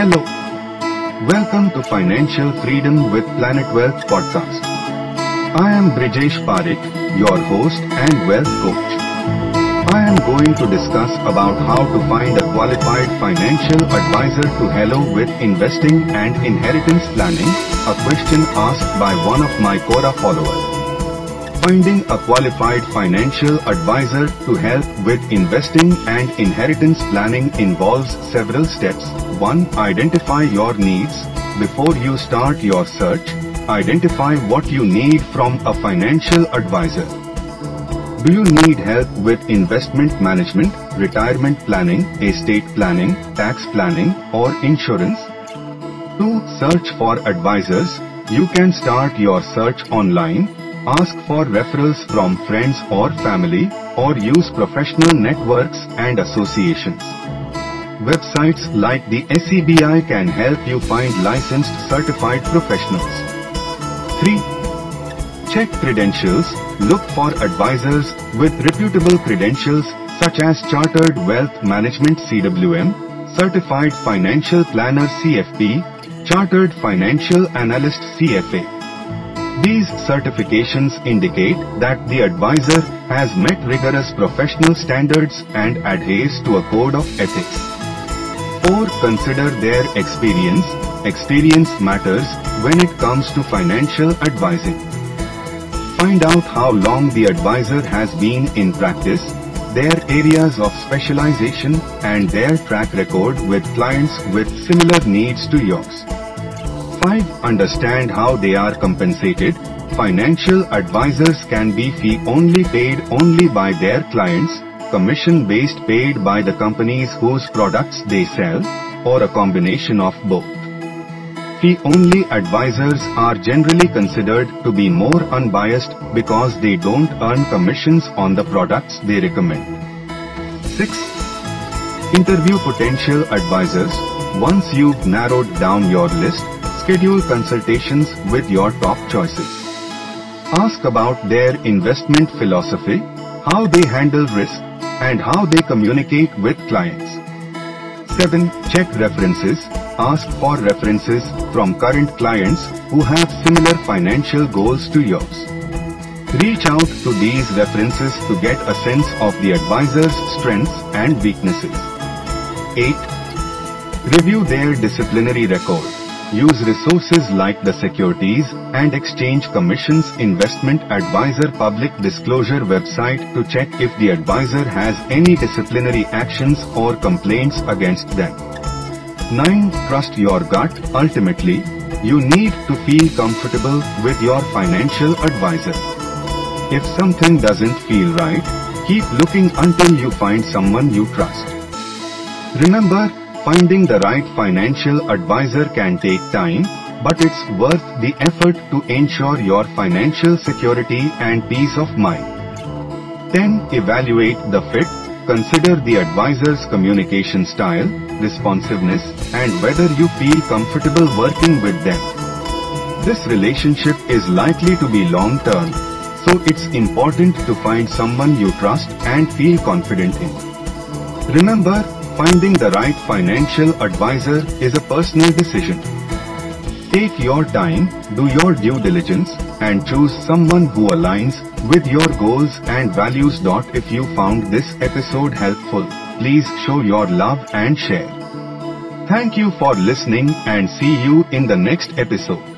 Hello. Welcome to Financial Freedom with Planet Wealth podcast. I am Brijesh Parekh, your host and wealth coach. I am going to discuss about how to find a qualified financial advisor to hello with investing and inheritance planning, a question asked by one of my Quora followers. Finding a qualified financial advisor to help with investing and inheritance planning involves several steps. 1. Identify your needs. Before you start your search, identify what you need from a financial advisor. Do you need help with investment management, retirement planning, estate planning, tax planning, or insurance? 2. Search for advisors. You can start your search online ask for referrals from friends or family, or use professional networks and associations. Websites like the SEBI can help you find licensed certified professionals. 3. Check credentials. Look for advisors with reputable credentials such as Chartered Wealth Management CWM, Certified Financial Planner CFP, Chartered Financial Analyst CFA. These certifications indicate that the advisor has met rigorous professional standards and adheres to a code of ethics. 4. Consider their experience. Experience matters when it comes to financial advising. Find out how long the advisor has been in practice, their areas of specialization and their track record with clients with similar needs to yours. 5. Understand how they are compensated. Financial advisors can be fee only paid only by their clients, commission based paid by the companies whose products they sell, or a combination of both. Fee only advisors are generally considered to be more unbiased because they don't earn commissions on the products they recommend. 6. Interview potential advisors. Once you've narrowed down your list, Schedule consultations with your top choices. Ask about their investment philosophy, how they handle risk, and how they communicate with clients. 7. Check references. Ask for references from current clients who have similar financial goals to yours. Reach out to these references to get a sense of the advisor's strengths and weaknesses. 8. Review their disciplinary record. Use resources like the Securities and Exchange Commission's Investment Advisor Public Disclosure website to check if the advisor has any disciplinary actions or complaints against them. 9. Trust your gut. Ultimately, you need to feel comfortable with your financial advisor. If something doesn't feel right, keep looking until you find someone you trust. Remember, Finding the right financial advisor can take time, but it's worth the effort to ensure your financial security and peace of mind. 10. Evaluate the fit. Consider the advisor's communication style, responsiveness, and whether you feel comfortable working with them. This relationship is likely to be long term, so it's important to find someone you trust and feel confident in. Remember, Finding the right financial advisor is a personal decision. Take your time, do your due diligence, and choose someone who aligns with your goals and values. If you found this episode helpful, please show your love and share. Thank you for listening and see you in the next episode.